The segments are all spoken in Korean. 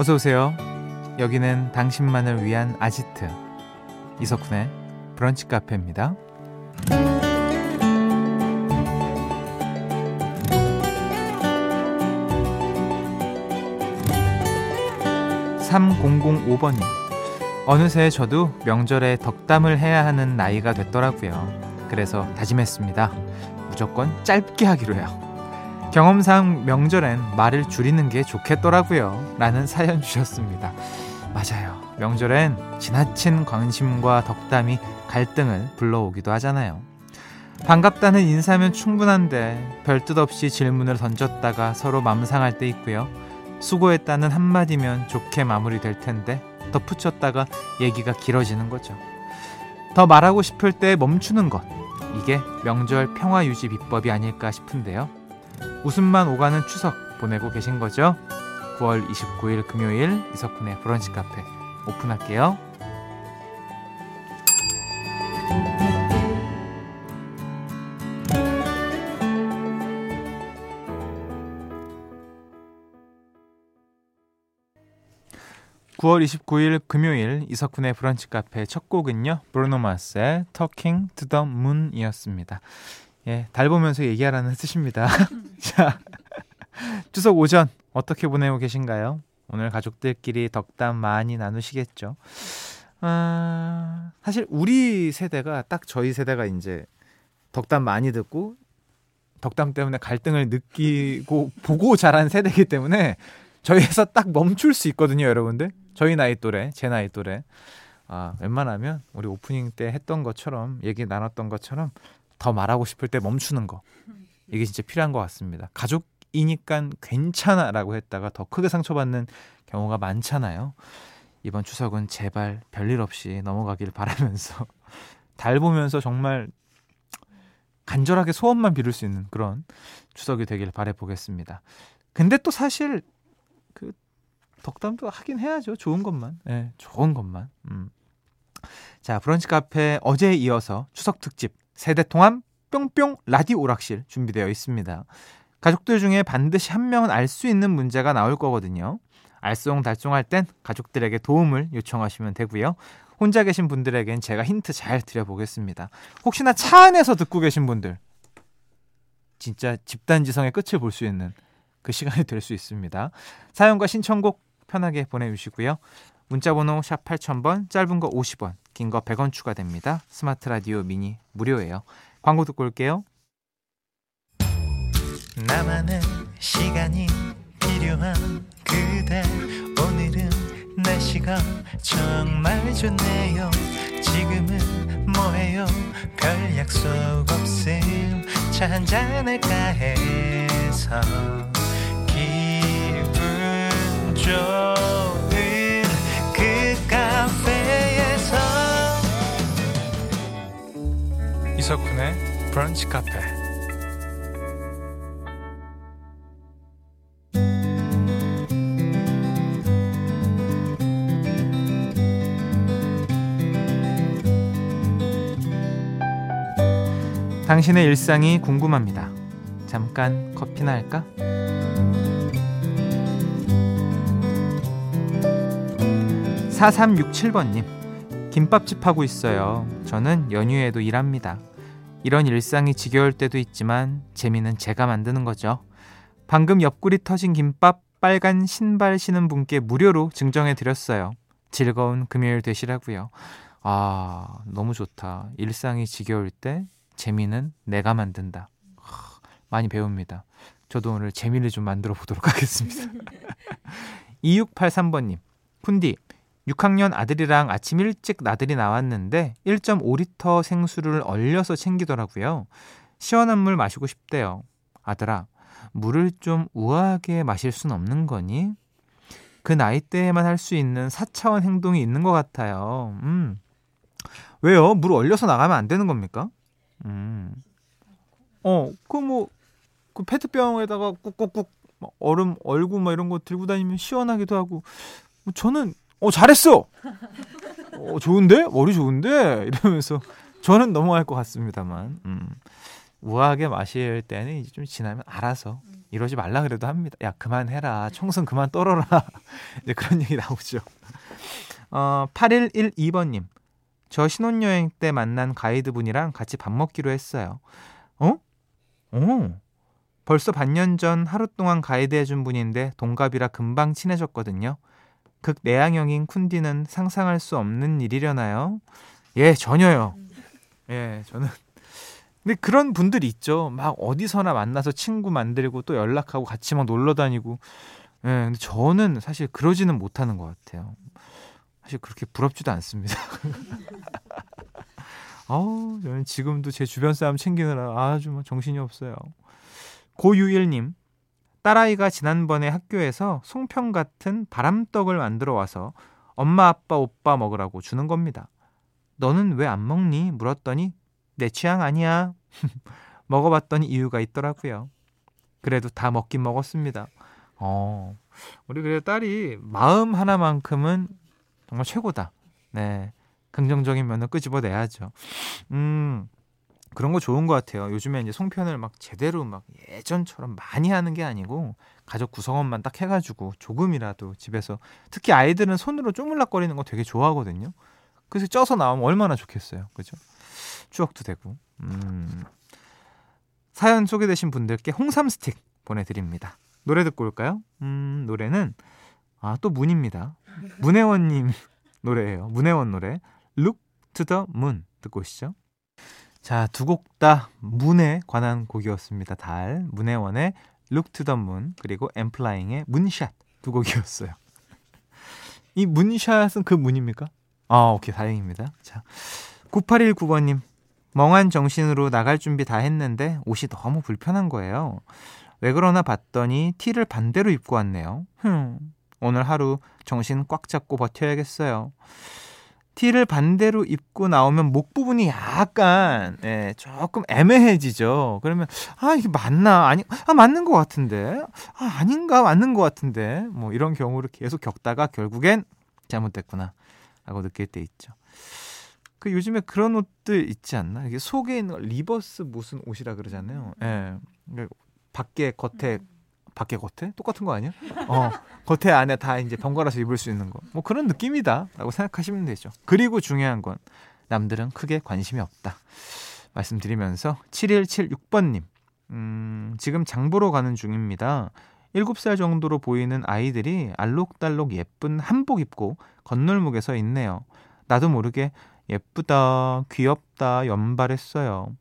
어서 오세요. 여기는 당신만을 위한 아지트 이석훈의 브런치 카페입니다. 3005번님. 어느새 저도 명절에 덕담을 해야 하는 나이가 됐더라고요. 그래서 다짐했습니다. 무조건 짧게 하기로 해요. 경험상 명절엔 말을 줄이는 게 좋겠더라고요. 라는 사연 주셨습니다. 맞아요. 명절엔 지나친 관심과 덕담이 갈등을 불러오기도 하잖아요. 반갑다는 인사면 충분한데 별뜻 없이 질문을 던졌다가 서로 맘상할 때 있고요. 수고했다는 한마디면 좋게 마무리될 텐데 덧붙였다가 얘기가 길어지는 거죠. 더 말하고 싶을 때 멈추는 것. 이게 명절 평화 유지 비법이 아닐까 싶은데요. 웃음만 오가는 추석 보내고 계신 거죠? 9월 29일 금요일 이석훈의 브런치 카페 오픈할게요. 9월 29일 금요일 이석훈의 브런치 카페 첫 곡은요. 브루노 마스의 Talking to the Moon이었습니다. 예, 달 보면서 얘기하라는 뜻입니다. 자, 추석 오전 어떻게 보내고 계신가요? 오늘 가족들끼리 덕담 많이 나누시겠죠. 아, 사실 우리 세대가 딱 저희 세대가 이제 덕담 많이 듣고 덕담 때문에 갈등을 느끼고 보고 자란 세대이기 때문에 저희에서 딱 멈출 수 있거든요, 여러분들. 저희 나이 또래, 제 나이 또래. 아, 웬만하면 우리 오프닝 때 했던 것처럼 얘기 나눴던 것처럼 더 말하고 싶을 때 멈추는 거. 이게 진짜 필요한 것 같습니다. 가족이니까 괜찮아라고 했다가 더 크게 상처받는 경우가 많잖아요. 이번 추석은 제발 별일 없이 넘어가길 바라면서 달 보면서 정말 간절하게 소원만 빌을 수 있는 그런 추석이 되길 바래 보겠습니다. 근데 또 사실 그 덕담도 하긴 해야죠. 좋은 것만. 예, 네, 좋은 것만. 음. 자, 브런치 카페 어제에 이어서 추석 특집 세대 통합 뿅뿅 라디오 오락실 준비되어 있습니다. 가족들 중에 반드시 한 명은 알 수 있는 문제가 나올 거거든요. 알쏭달쏭할 땐 가족들에게 도움을 요청하시면 되고요. 혼자 계신 분들에겐 제가 힌트 잘 드려보겠습니다. 혹시나 차 안에서 듣고 계신 분들 진짜 집단지성의 끝을 볼 수 있는 그 시간이 될 수 있습니다. 사연과 신청곡 편하게 보내주시고요. 문자번호 샵 8000번, 짧은 거 50원, 긴 거 100원 추가됩니다. 스마트 라디오 미니 무료예요. 광고 듣고 올게요. 나만의 시간이 필요한 그대 오늘은 날씨가 정말 좋네요 지금은 뭐해요 별 약속 없음 차 한잔할까 해서 기분 좋 이석훈의 브런치 카페 당신의 일상이 궁금합니다. 잠깐 커피나 할까? 4367번님, 김밥집 하고 있어요. 저는 연휴에도 일합니다. 이런 일상이 지겨울 때도 있지만 재미는 제가 만드는 거죠. 방금 옆구리 터진 김밥 빨간 신발 신은 분께 무료로 증정해 드렸어요. 즐거운 금요일 되시라고요. 아, 너무 좋다. 일상이 지겨울 때 재미는 내가 만든다. 많이 배웁니다. 저도 오늘 재미를 좀 만들어 보도록 하겠습니다. 2683번님, 푼디, 6학년 아들이랑 아침 일찍 나들이 나왔는데 1.5리터 생수를 얼려서 챙기더라고요. 시원한 물 마시고 싶대요. 아들아, 물을 좀 우아하게 마실 순 없는 거니? 그 나이 때에만 할 수 있는 4차원 행동이 있는 것 같아요. 음. 왜요? 물 얼려서 나가면 안 되는 겁니까? 음. 어, 그 뭐, 그 페트병에다가 꾹꾹꾹 얼음 얼고 막 이런 거 들고 다니면 시원하기도 하고. 뭐 저는, 어, 잘했어! 어, 좋은데? 머리 좋은데? 이러면서 저는 넘어갈 것 같습니다만. 음. 우아하게 마실 때는 이제 좀 지나면 알아서 이러지 말라 그래도 합니다. 야, 그만해라. 총선 그만 떨어라. 이제 그런 얘기 나오죠. 어, 8112번님. 저 신혼여행 때 만난 가이드분이랑 같이 밥 먹기로 했어요. 어? 어? 벌써 반년 전 하루 동안 가이드해준 분인데 동갑이라 금방 친해졌거든요. 극 내향형인 쿤디는 상상할 수 없는 일이려나요? 예, 전혀요. 예, 저는. 근데 그런 분들 있죠. 막 어디서나 만나서 친구 만들고 또 연락하고 같이 막 놀러 다니고. 예, 근데 저는 사실 그러지는 못하는 것 같아요. 사실 그렇게 부럽지도 않습니다. 어우, 저는 지금도 제 주변 사람 챙기느라 아주 뭐 정신이 없어요. 고유일님, 딸아이가 지난번에 학교에서 송편 같은 바람떡을 만들어 와서 엄마, 아빠, 오빠 먹으라고 주는 겁니다. 너는 왜 안 먹니? 물었더니 내 취향 아니야. 먹어봤더니 이유가 있더라고요. 그래도 다 먹긴 먹었습니다. 어, 우리 그래 딸이 마음 하나만큼은 정말 최고다. 네. 긍정적인 면을 끄집어내야죠. 음, 그런 거 좋은 것 같아요. 요즘에 이제 송편을 막 제대로 막 예전처럼 많이 하는 게 아니고 가족 구성원만 딱 해가지고 조금이라도 집에서 특히 아이들은 손으로 쪼물락거리는 거 되게 좋아하거든요. 그래서 쪄서 나오면 얼마나 좋겠어요. 그죠? 추억도 되고. 음. 사연 소개되신 분들께 홍삼 스틱 보내드립니다. 노래 듣고 올까요? 음, 노래는 아, 또 문입니다. 문혜원님 노래예요. 문혜원 노래. Look to the Moon 듣고 오시죠. 자, 두 곡 다 문에 관한 곡이었습니다. 달, 문혜원의 Look to the Moon 그리고 엠플라잉의 문샷 두 곡이었어요. 이 문샷은 그 문입니까? 아, 오케이. 다행입니다. 자. 9819번님. 멍한 정신으로 나갈 준비 다 했는데 옷이 너무 불편한 거예요. 왜 그러나 봤더니 티를 반대로 입고 왔네요. 흠. 오늘 하루 정신 꽉 잡고 버텨야겠어요. 티를 반대로 입고 나오면 목 부분이 약간 예, 조금 애매해지죠. 그러면 아 이게 맞나 아니 아 맞는 것 같은데 아 아닌가 맞는 것 같은데 뭐 이런 경우를 계속 겪다가 결국엔 잘못됐구나 라고 느낄 때 있죠. 그 요즘에 그런 옷들 있지 않나? 이게 속에 있는 reverse 무슨 옷이라 그러잖아요. 예. 그러니까 밖에 겉에 밖에 겉에 똑같은 거 아니야? 어 겉에 안에 다 이제 번갈아서 입을 수 있는 거. 뭐 그런 느낌이다라고 생각하시면 되죠. 그리고 중요한 건 남들은 크게 관심이 없다. 말씀드리면서 7176번님 음, 지금 장 보러 가는 중입니다. 7살 정도로 보이는 아이들이 알록달록 예쁜 한복 입고 건널목에 서 있네요. 나도 모르게 예쁘다, 귀엽다, 연발했어요.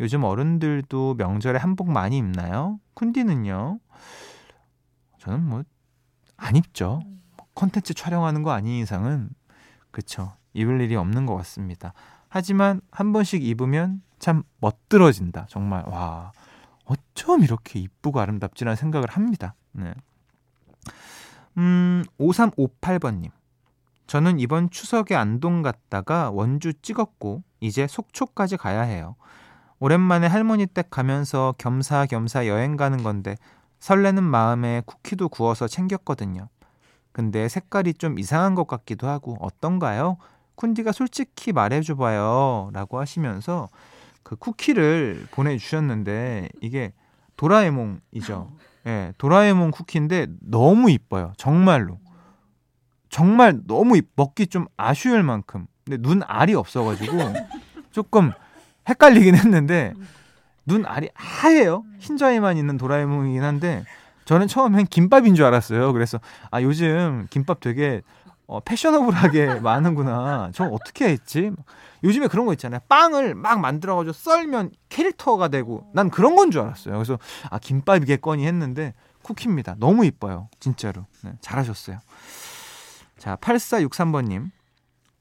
요즘 어른들도 명절에 한복 많이 입나요? 쿤디는요? 저는 뭐 안 입죠. 컨텐츠 촬영하는 거 아닌 이상은 그쵸 입을 일이 없는 것 같습니다. 하지만 한 번씩 입으면 참 멋들어진다. 정말 와 어쩜 이렇게 이쁘고 아름답지라는 생각을 합니다. 네. 음 5358번님 저는 이번 추석에 안동 갔다가 원주 찍었고 이제 속초까지 가야 해요. 오랜만에 할머니 댁 가면서 겸사겸사 여행 가는 건데 설레는 마음에 쿠키도 구워서 챙겼거든요. 근데 색깔이 좀 이상한 것 같기도 하고 어떤가요? 쿤디가 솔직히 말해줘봐요. 라고 하시면서 그 쿠키를 보내주셨는데 이게 도라에몽이죠. 예, 네, 도라에몽 쿠키인데 너무 이뻐요. 정말로. 정말 너무 먹기 좀 아쉬울 만큼. 근데 눈 알이 없어가지고 조금 헷갈리긴 했는데 눈 알이 하얘요. 흰자에만 있는 도라에몽이긴 한데 저는 처음엔 김밥인 줄 알았어요. 그래서 아 요즘 김밥 되게 어, 패셔너블하게 많은구나. 저 어떻게 했지? 요즘에 그런 거 있잖아요. 빵을 막 만들어가지고 썰면 캐릭터가 되고 난 그런 건 줄 알았어요. 그래서 아 김밥이겠거니 했는데 쿠키입니다. 너무 이뻐요. 진짜로. 네, 잘하셨어요. 자 8463번님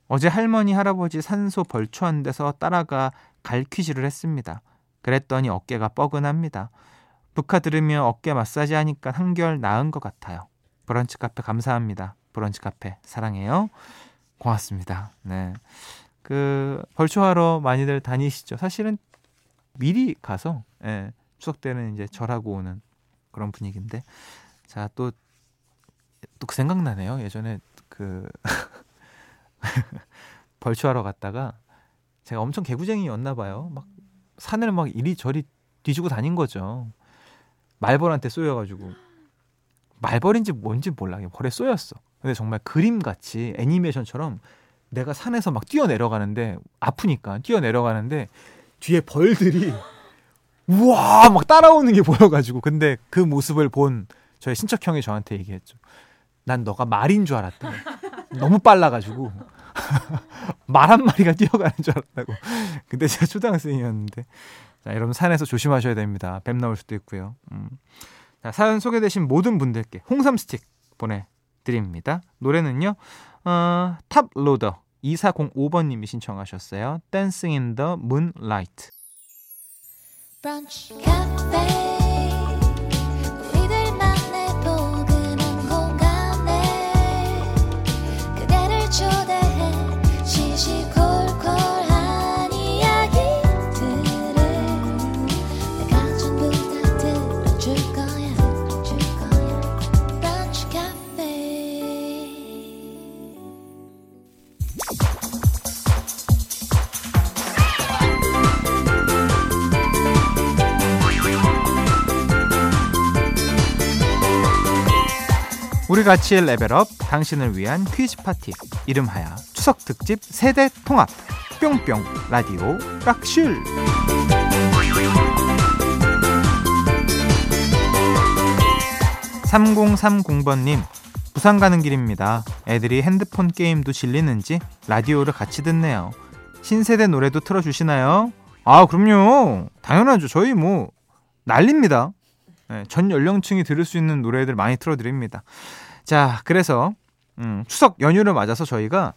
어제 할머니 할아버지 산소 벌초한 데서 따라가 갈퀴질을 했습니다. 그랬더니 어깨가 뻐근합니다. 북카 들으며 어깨 마사지 하니까 한결 나은 것 같아요. 브런치 카페 감사합니다. 브런치 카페 사랑해요. 고맙습니다. 네. 그 벌초하러 많이들 다니시죠. 사실은 미리 가서 예, 추석 때는 이제 절하고 오는 그런 분위기인데 자 또또그 생각나네요. 예전에 그 벌초하러 갔다가 제가 엄청 개구쟁이였나 봐요. 막 산을 막 이리저리 뒤지고 다닌 거죠. 말벌한테 쏘여가지고 말벌인지 뭔지 몰라 벌에 쏘였어. 근데 정말 그림같이 애니메이션처럼 내가 산에서 막 뛰어 내려가는데 아프니까 뛰어 내려가는데 뒤에 벌들이 우와 막 따라오는 게 보여가지고 근데 그 모습을 본 저희 친척 형이 저한테 얘기했죠. 난 너가 말인 줄 알았다. 너무 빨라가지고 말 한 마리가 뛰어가는 줄 알았다고. 근데 제가 초등학생이었는데 자 여러분 산에서 조심하셔야 됩니다. 뱀 나올 수도 있고요. 음. 자, 사연 소개되신 모든 분들께 홍삼 스틱 보내드립니다. 노래는요 어, 탑로더 2405번님이 신청하셨어요. Dancing in the Moonlight. 브런치 카페 같이 레벨업 당신을 위한 퀴즈 파티 이름하여 추석 특집 세대 통합 뿅뿅 라디오 락실 3030번님 부산 가는 길입니다. 애들이 핸드폰 게임도 질리는지 라디오를 같이 듣네요. 신세대 노래도 틀어주시나요? 아, 그럼요. 당연하죠. 저희 뭐, 난립니다. 네, 전 연령층이 들을 수 있는 노래들 많이 틀어드립니다. 자, 그래서 음, 추석 연휴를 맞아서 저희가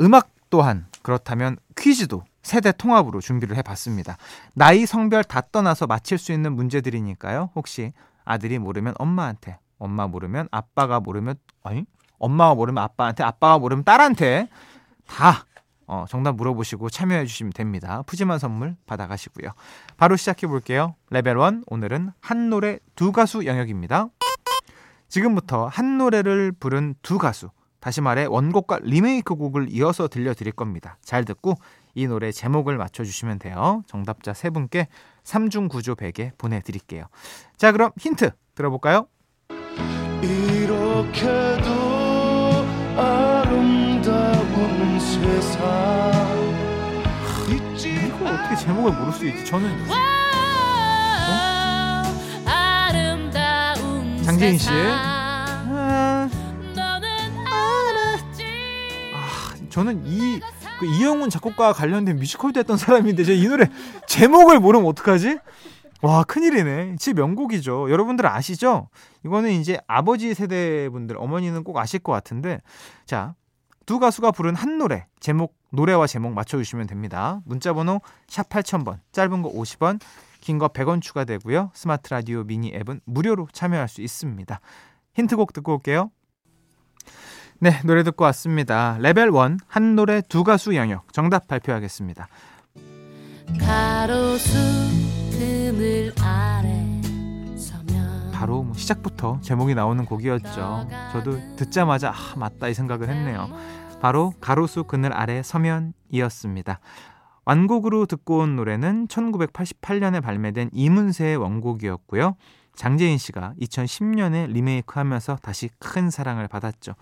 음악 또한 그렇다면 퀴즈도 세대 통합으로 준비를 해봤습니다. 나이, 성별 다 떠나서 맞힐 수 있는 문제들이니까요. 혹시 아들이 모르면 엄마한테, 엄마 모르면 아빠가 모르면 아니 엄마가 모르면 아빠한테, 아빠가 모르면 딸한테 다 어, 정답 물어보시고 참여해 주시면 됩니다. 푸짐한 선물 받아가시고요. 바로 시작해 볼게요. 레벨 1 오늘은 한 노래 두 가수 영역입니다. 지금부터 한 노래를 부른 두 가수 다시 말해 원곡과 리메이크 곡을 이어서 들려드릴 겁니다. 잘 듣고 이 노래 제목을 맞춰주시면 돼요. 정답자 세 분께 3중 구조 베개 보내드릴게요. 자 그럼 힌트 들어볼까요? 이렇게도 이거 어떻게 제목을 모를 수 있지? 저는 어? 장재인 씨의 아, 저는 이 그 이영훈 작곡가와 관련된 뮤지컬도 했던 사람인데 제가 이 노래 제목을 모르면 어떡하지? 와 큰일이네. 진짜 명곡이죠. 여러분들 아시죠? 이거는 이제 아버지 세대 분들 어머니는 꼭 아실 것 같은데 자 두 가수가 부른 한 노래 제목 노래와 제목 맞춰주시면 됩니다. 문자번호 샵 8000번 짧은 거 50원 긴 거 100원 추가되고요. 스마트 라디오 미니 앱은 무료로 참여할 수 있습니다. 힌트곡 듣고 올게요. 네 노래 듣고 왔습니다. 레벨 1 한 노래 두 가수 영역 정답 발표하겠습니다. 바로 뭐 시작부터 제목이 나오는 곡이었죠. 저도 듣자마자 아, 맞다 이 생각을 했네요. 바로 가로수 그늘 아래 서면이었습니다. 완곡으로 듣고 온 노래는 1988년에 발매된 이문세의 원곡이었고요. 장재인 씨가 2010년에 리메이크하면서 다시 큰 사랑을 받았죠.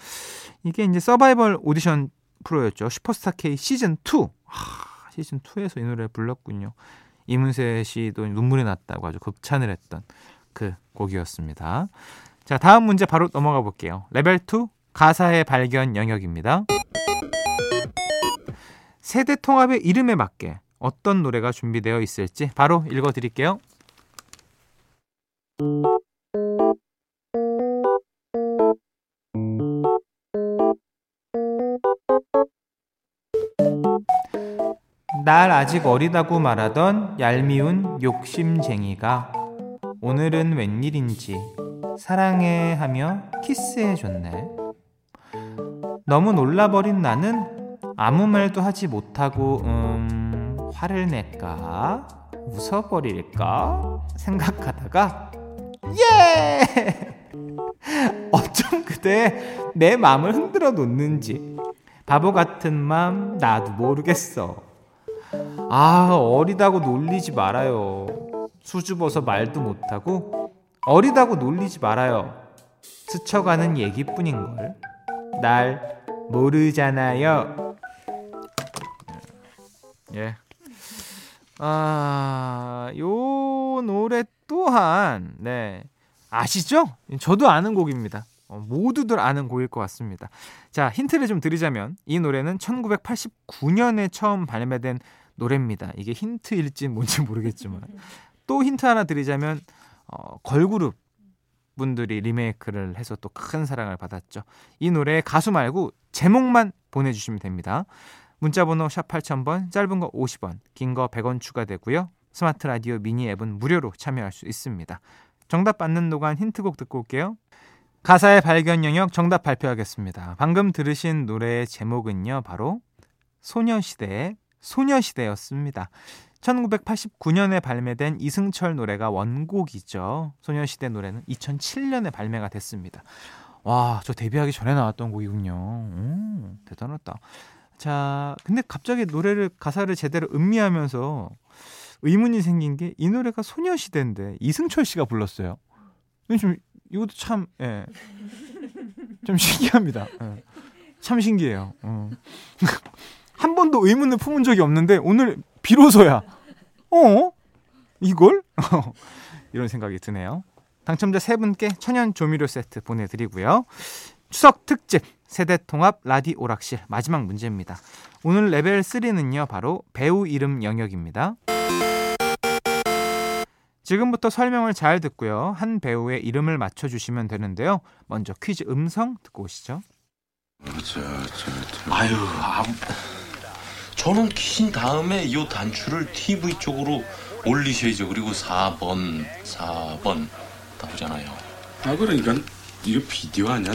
이게 이제 서바이벌 오디션 프로였죠. 슈퍼스타 K 시즌 2. 아, 시즌 2에서 이 노래를 불렀군요. 이문세 씨도 눈물이 났다고 아주 극찬을 했던 그 곡이었습니다. 자, 다음 문제 바로 넘어가 볼게요. 레벨 2 가사의 발견 영역입니다. 세대 통합의 이름에 맞게 어떤 노래가 준비되어 있을지 바로 읽어 드릴게요. 날 아직 어리다고 말하던 얄미운 욕심쟁이가 오늘은 웬일인지 사랑해 하며 키스해줬네. 너무 놀라버린 나는 아무 말도 하지 못하고, 음, 화를 낼까? 웃어버릴까? 생각하다가, 예! 어쩜 그대 내 마음을 흔들어 놓는지. 바보 같은 맘 나도 모르겠어. 아, 어리다고 놀리지 말아요. 수줍어서 말도 못하고 어리다고 놀리지 말아요. 스쳐가는 얘기뿐인걸. 날 모르잖아요. 예. 아, 요 노래 또한, 네. 아시죠? 저도 아는 곡입니다. 어, 모두들 아는 곡일 것 같습니다. 자, 힌트를 좀 드리자면, 이 노래는 1989년에 처음 발매된 노래입니다. 이게 힌트일지 뭔지 모르겠지만. 또 힌트 하나 드리자면, 어, 걸그룹 분들이 리메이크를 해서 또 큰 사랑을 받았죠. 이 노래 가수 말고 제목만 보내주시면 됩니다. 문자번호 샵 8000번, 짧은 거 50원, 긴 거 100원 추가되고요. 스마트 라디오 미니 앱은 무료로 참여할 수 있습니다. 정답 받는 동안 힌트곡 듣고 올게요. 가사의 발견 영역 정답 발표하겠습니다. 방금 들으신 노래의 제목은요, 바로 소녀시대의 소녀시대였습니다. 1989년에 발매된 이승철 노래가 원곡이죠. 소녀시대 노래는 2007년에 발매가 됐습니다. 와, 저 데뷔하기 전에 나왔던 곡이군요. 오, 대단하다. 자, 근데 갑자기 노래를 가사를 제대로 음미하면서 의문이 생긴 게 이 노래가 소녀시대인데 이승철 씨가 불렀어요. 좀 이것도 참 예. 좀 신기합니다. 예. 참 신기해요. 어. 한 번도 의문을 품은 적이 없는데 오늘 비로소야. 어? 이걸? 이런 생각이 드네요. 당첨자 세 분께 천연 조미료 세트 보내드리고요. 추석 특집 세대 통합 라디 오락실 마지막 문제입니다. 오늘 레벨 3는요, 바로 배우 이름 영역입니다. 지금부터 설명을 잘 듣고요. 한 배우의 이름을 맞춰주시면 되는데요. 먼저 퀴즈 음성 듣고 오시죠. 아유, 아, 저는 킨 다음에 이 단추를 TV 쪽으로 올리셔야죠. 그리고 4번, 4번 나오잖아요. 아 그러니까 이거 비디오 아니야?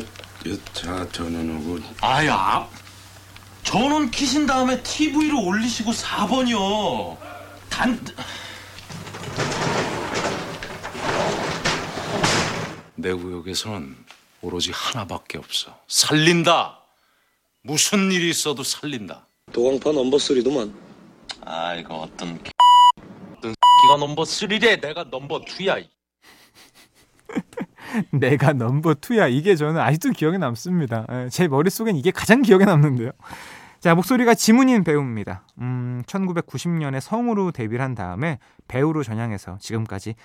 이거 자 전원하고 아야, 아, 저는 키신 다음에 TV로 올리시고 4번이요. 단, 내 구역에서는 오로지 하나밖에 없어. 살린다. 무슨 일이 있어도 살린다. 도강파 넘버 3도만 아 이거 어떤 어떤 기가 넘버 3래 내가 넘버 2야. 내가 넘버 투야. 이게 저는 아직도 기억에 남습니다. 예, 제 머릿속엔 이게 가장 기억에 남는데요. 자, 목소리가 지문인 배우입니다. 음, 1990년에 성우로 데뷔를 한 다음에 배우로 전향해서 지금까지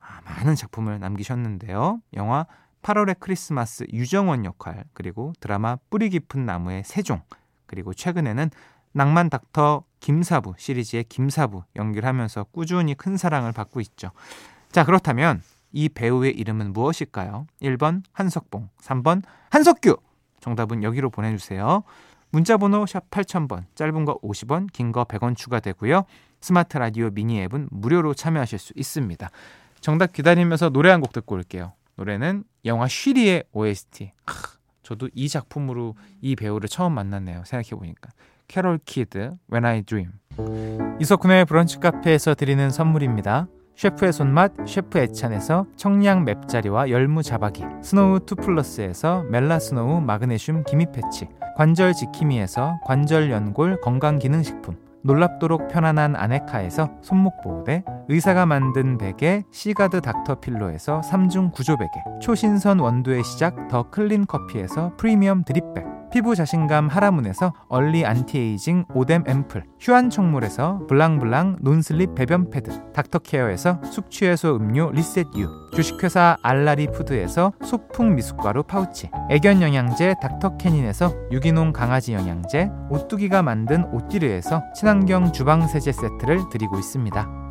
아, 많은 작품을 남기셨는데요. 영화 8월의 크리스마스 유정원 역할, 그리고 드라마 뿌리 깊은 나무의 세종, 그리고 최근에는 낭만 닥터 김사부 시리즈의 김사부 연기를 하면서 꾸준히 큰 사랑을 받고 있죠. 자, 그렇다면 이 배우의 이름은 무엇일까요? 1번 한석봉, 3번 한석규. 정답은 여기로 보내주세요. 문자번호 샵 8000번, 짧은 거 50원, 긴 거 100원 추가되고요. 스마트 라디오 미니 앱은 무료로 참여하실 수 있습니다. 정답 기다리면서 노래 한 곡 듣고 올게요. 노래는 영화 쉬리의 OST. 크, 저도 이 작품으로 이 배우를 처음 만났네요. 생각해보니까. 캐롤 키드, When I Dream. 이석훈의 브런치 카페에서 드리는 선물입니다. 셰프의 손맛 셰프 애찬에서 청량 맵자리와 열무 자박이 스노우 투플러스에서 멜라스노우 마그네슘 기미 패치 관절 지킴이에서 관절 연골 건강기능식품 놀랍도록 편안한 아네카에서 손목 보호대 의사가 만든 베개 시가드 닥터필로에서 3중 구조 베개 초신선 원두의 시작 더 클린 커피에서 프리미엄 drip bag 피부 자신감 하라문에서 early anti-aging 오뎀 앰플 휴안 청물에서 블랑블랑 non-slip 배변 패드 닥터케어에서 숙취해소 음료 리셋유 주식회사 알라리 푸드에서 소풍 미숫가루 파우치 애견 영양제 닥터캐닌에서 유기농 강아지 영양제 오뚜기가 만든 오띠르에서 친환경 주방 세제 세트를 드리고 있습니다.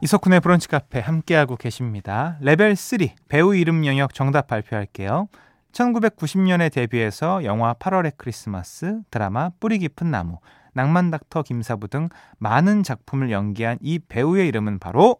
이석훈의 브런치 카페 함께하고 계십니다. 레벨 3 배우 이름 영역 정답 발표할게요. 1990년에 데뷔해서 영화 8월의 크리스마스, 드라마 뿌리 깊은 나무, 낭만 닥터 김사부 등 많은 작품을 연기한 이 배우의 이름은 바로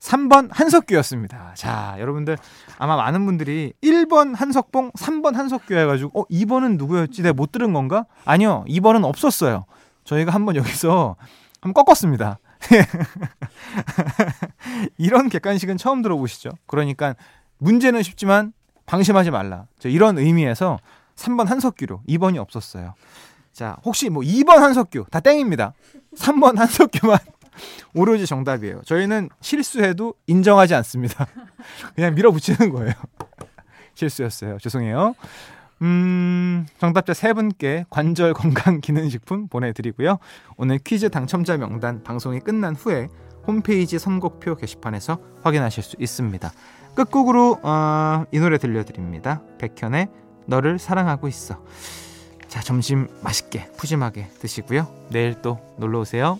3번 한석규였습니다. 자, 여러분들 아마 많은 분들이 1번 한석봉, 3번 한석규 해가지고 어 2번은 누구였지? 내가 못 들은 건가? 아니요, 2번은 없었어요. 저희가 한번 여기서 한번 꺾었습니다. 이런 객관식은 처음 들어보시죠? 그러니까 문제는 쉽지만 방심하지 말라. 저 이런 의미에서 3번 한석규로 2번이 없었어요. 자, 혹시 뭐 2번 한석규 다 땡입니다. 3번 한석규만 오로지 정답이에요. 저희는 실수해도 인정하지 않습니다. 그냥 밀어붙이는 거예요. 실수였어요. 죄송해요. 음, 정답자 세 분께 관절 건강 기능식품 보내드리고요. 오늘 퀴즈 당첨자 명단 방송이 끝난 후에 홈페이지 선곡표 게시판에서 확인하실 수 있습니다. 끝곡으로 어, 이 노래 들려드립니다. 백현의 너를 사랑하고 있어. 자, 점심 맛있게 푸짐하게 드시고요. 내일 또 놀러 오세요.